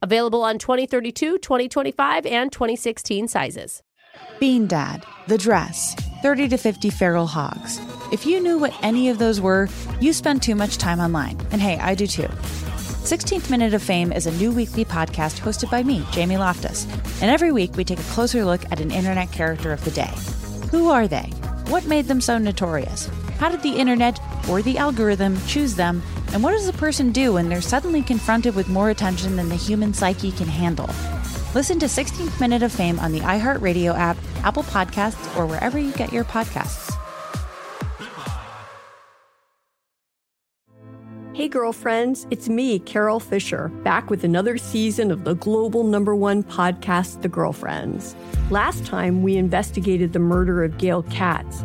Available on 2032, 2025, and 2016 sizes. Bean Dad, The Dress, 30 to 50 Feral Hogs. If you knew what any of those were, you spend too much time online. And hey, I do too. 16th Minute of Fame is a new weekly podcast hosted by me, Jamie Loftus. And every week we take a closer look at an internet character of the day. Who are they? What made them so notorious? How did the internet or the algorithm choose them? And what does a person do when they're suddenly confronted with more attention than the human psyche can handle? Listen to 16th Minute of Fame on the iHeartRadio app, Apple Podcasts, or wherever you get your podcasts. Hey, girlfriends, it's me, Carol Fisher, back with another season of the global number one podcast, The Girlfriends. Last time, we investigated the murder of Gail Katz.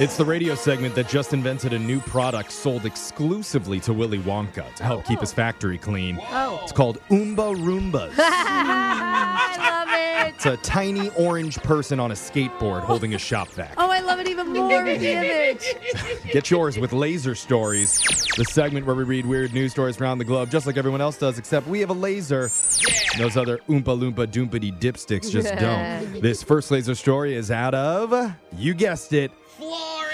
It's the radio segment that just invented a new product sold exclusively to Willy Wonka to help keep his oh. factory clean. Oh. It's called Oomba Roombas. I love it. It's a tiny orange person on a skateboard holding a shop vac. Oh, I love it even more image. Get yours with Laser Stories, the segment where we read weird news stories around the globe, just like everyone else does, except we have a laser. Those other Oompa Loompa Doompity dipsticks just don't. This first laser story is out of, you guessed it,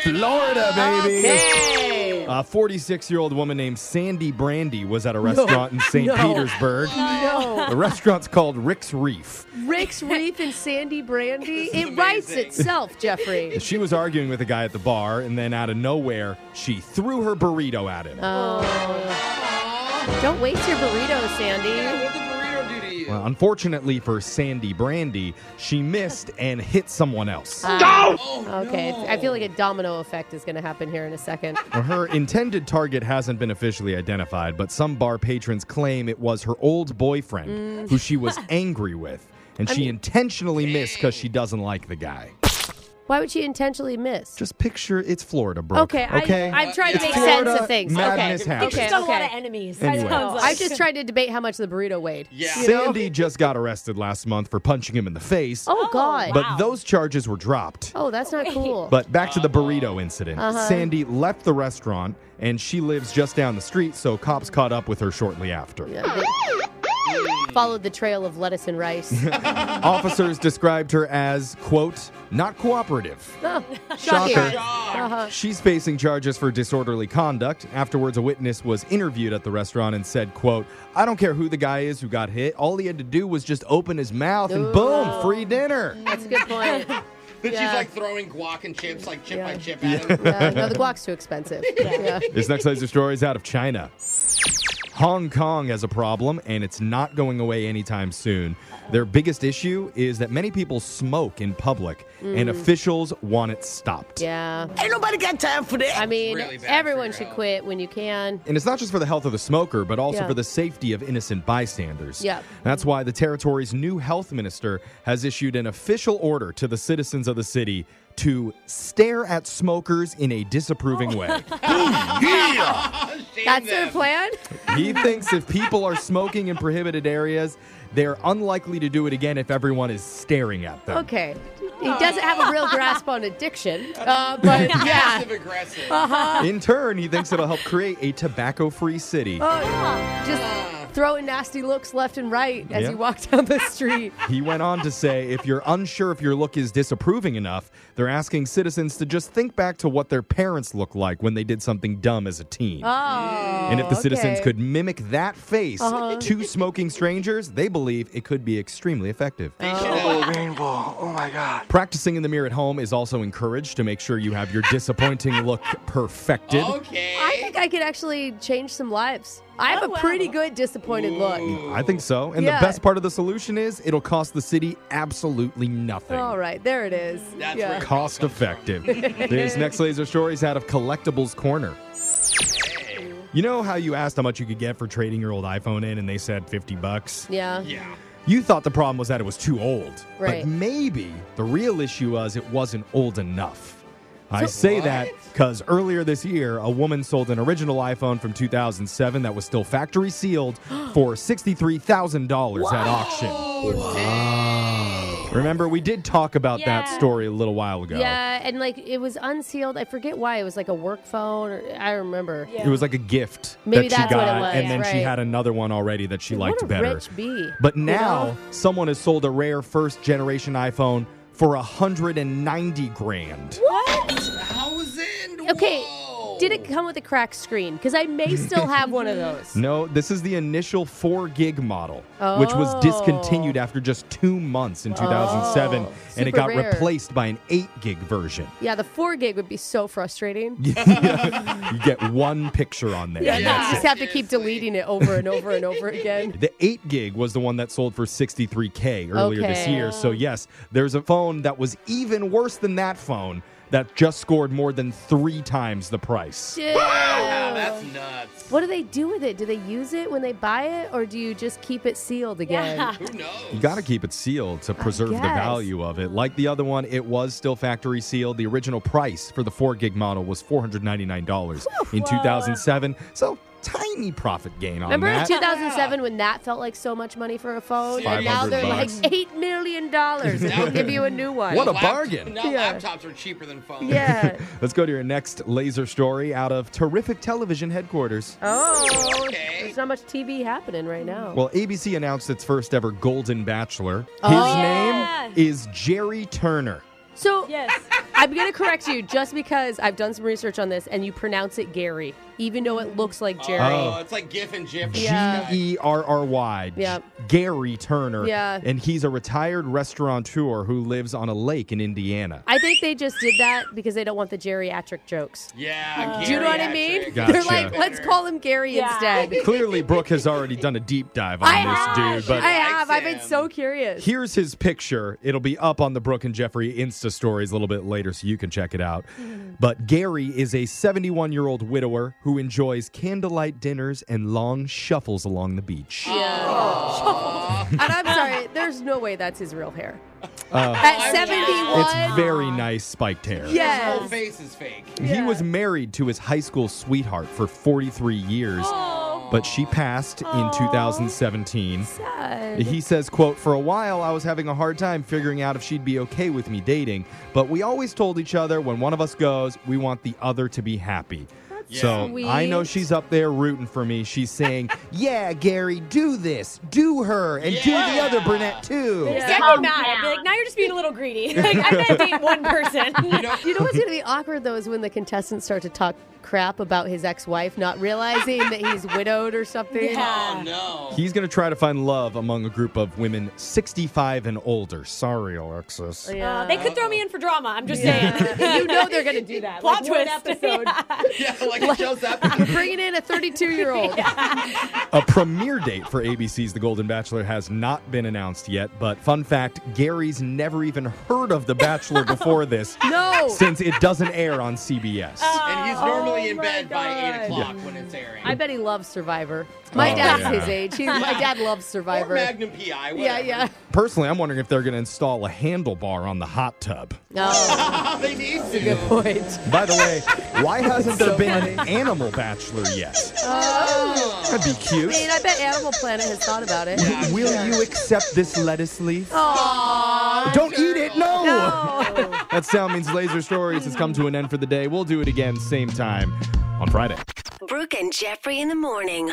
Florida, baby. Okay. A 46 year old woman named Sandy Brandy was at a restaurant in St. No. Petersburg. No. The restaurant's called Rick's Reef. Rick's Reef and Sandy Brandy. It writes itself, Jeffrey. She was arguing with a guy at the bar, and then out of nowhere, she threw her burrito at him. Oh. Don't waste your burrito, Sandy. You? Well, unfortunately for Sandy Brandy, she missed and hit someone else. Ah. Oh, oh, Okay, no. I feel like a domino effect is going to happen here in a second. Well, her intended target hasn't been officially identified, but some bar patrons claim it was her old boyfriend mm. who she was angry with. And she intentionally missed because she doesn't like the guy. Why would she intentionally miss? Just picture it's Florida, bro. Okay, okay. I, I'm trying to It's make Florida, sense of things. madness okay, happens. okay, She's got a lot of enemies. Anyway. Sounds I like. just tried to debate how much the burrito weighed. Yeah. Sandy just got arrested last month for punching him in the face, Oh God. but those charges were dropped. oh, that's not cool. But back to the burrito incident. Uh-huh. Sandy left the restaurant and she lives just down the street, so cops caught up with her shortly after. Yeah, they- Followed the trail of lettuce and rice. Officers described her as, quote, not cooperative. Oh, Shocker. shocking. Uh-huh. She's facing charges for disorderly conduct. Afterwards, a witness was interviewed at the restaurant and said, quote, I don't care who the guy is who got hit. All he had to do was just open his mouth and boom, free dinner. That's a good point. Then Yeah. she's like throwing guac and chips, like chip by chip at him. Yeah, no, the guac's too expensive. Yeah. This next laser story is out of China. Hong Kong has a problem, and it's not going away anytime soon. Their biggest issue is that many people smoke in public, and officials want it stopped. Mm. Yeah. Ain't nobody got time for that. I mean, really everyone should health. quit when you can. And it's not just for the health of the smoker, but also Yeah. for the safety of innocent bystanders. Yep. That's why the territory's new health minister has issued an official order to the citizens of the city to stare at smokers in a disapproving way. Shame That's their plan? he thinks if people are smoking in prohibited areas, they're unlikely to do it again if everyone is staring at them. Okay. He doesn't have a real grasp on addiction, uh, but yeah. Passive aggressive. Uh-huh. In turn, he thinks it'll help create a tobacco free city. Oh, just throwing nasty looks left and right as Yeah. you walk down the street. He went on to say if you're unsure if your look is disapproving enough, they're asking citizens to just think back to what their parents looked like when they did something dumb as a teen. Oh, Uh-huh. and if the citizens could mimic that face to smoking strangers, they believe it could be extremely effective. Oh my god! Practicing in the mirror at home is also encouraged to make sure you have your disappointing look perfected. okay. I think I could actually change some lives. I have oh, a pretty good disappointed look. I think so. And Yeah. the best part of the solution is it'll cost the city absolutely nothing. All right, there it is. That's yeah. Cost effective. this next laser story is out of Collectibles Corner. You know how you asked how much you could get for trading your old iPhone in and they said 50 bucks? Yeah. Yeah. You thought the problem was that it was too old. Right. But maybe the real issue was it wasn't old enough. I say that because earlier this year, a woman sold an original iPhone from 2007 that was still factory sealed for $63,000 at auction. Remember, we did talk about that story a little while ago. Yeah, and like it was unsealed. I forget why. It was like a work phone. Or, I remember. It was like a gift Maybe that she that's what got, it was, and then she right. had another one already that she liked what a better. rich bee. But now someone has sold a rare first generation iPhone for 190 grand. Thousand? Okay, Whoa. Did it come with a cracked screen? Because I may still have one of those. No, this is the initial 4 gig model, which was Oh. discontinued after just 2 months in 2007 Oh, and it got rare. replaced by an 8 gig version. Yeah, the four gig would be so frustrating. you get one picture on there. Yeah, and you just it. have to keep deleting it over and over and over again. The 8 gig was the one that sold for 63K earlier this year. So, yes, there's a phone that was even worse than that phone that just scored more than three times the price. Wow, that's nuts. What do they do with it? Do they use it when they buy it, or do you just keep it sealed again? Yeah. Who knows? You got to keep it sealed to preserve the value of it. Like the other one, it was still factory sealed. The original price for the 4 gig model was $499 in 2007. So, tiny profit gain on Remember in that. 2007 when that felt like so much money for a phone, and now they're bucks. like eight million dollars, and they'll give you a new one. What a Lap- bargain. Now Yeah. laptops are cheaper than phones. yeah. Let's go to your next laser story out of terrific television headquarters. Oh, Okay. there's not much TV happening right now. Well, ABC announced its first ever Golden Bachelor. Oh, His Oh. Yeah. name is Jerry Turner. so Yes. I'm gonna correct you just because I've done some research on this, and you pronounce it Gary, even though it looks like Jerry. Oh, it's like GIF and GIF. Yeah. G E R R Y. Yep. Gary Turner. Yeah. And he's a retired restaurateur who lives on a lake in Indiana. I think they just did that because they don't want the geriatric jokes. Yeah. Do you know what I mean? geriatric. Gotcha. They're like, let's call him Gary Yeah. instead. Clearly, Brooke has already done a deep dive on I this have. dude, but I have. I've been so curious. Here's his picture. It'll be up on the Brooke and Jeffrey Insta stories a little bit later so you can check it out. Mm-hmm. But Gary is a 71 year old widower who enjoys candlelight dinners and long shuffles along the beach. Yeah. and I'm sorry, there's no way that's his real hair. Uh, At 71. it's very nice spiked hair. His Yes. whole face is fake. He was married to his high school sweetheart for 43 years, but she passed in 2017. Sad. He says, quote, For a while I was having a hard time figuring out if she'd be okay with me dating, but we always told each other when one of us goes, we want the other to be happy. So sweet. I know she's up there rooting for me. She's saying, Yeah, Gary, do this, do her, and do the Yeah. other brunette too. I'd get mad. I'd be like, now you're just being a little greedy. Like, I'm gonna date one person. You know, You know what's going to be awkward though is when the contestants start to talk crap about his ex-wife, not realizing that he's widowed or something. Yeah. oh no. He's going to try to find love among a group of women 65 and older. Sorry, Alexis. Yeah. Uh, they could throw me in for drama. I'm just Yeah. saying. you know they're going to do that. Plot like one twist. episode. Yeah, like it shows up. Bringing in a 32-year-old. A premiere date for ABC's The Golden Bachelor has not been announced yet, but fun fact Gary's never even heard of The Bachelor before this. No. Since it doesn't air on CBS. And he's oh, normally oh in my bed by 8 God. o'clock when it's airing. I bet he loves Survivor. Oh, my Oh, dad's yeah. his age. He, my dad loves or Survivor. Magnum PI. Yeah, Whatever. yeah. Personally, I'm wondering if they're going to install a handlebar on the hot tub. No, Oh, they need to. good point. By the way, why hasn't there been an animal bachelor yet? Oh. That'd be cute. I cute. mean, I bet Animal Planet has thought about it. Yeah, Will sure. you accept this lettuce leaf? Aww. Don't eat it, no! No. That sound means Laser Stories has come to an end for the day. We'll do it again, same time on Friday. Brooke and Jeffrey in the morning.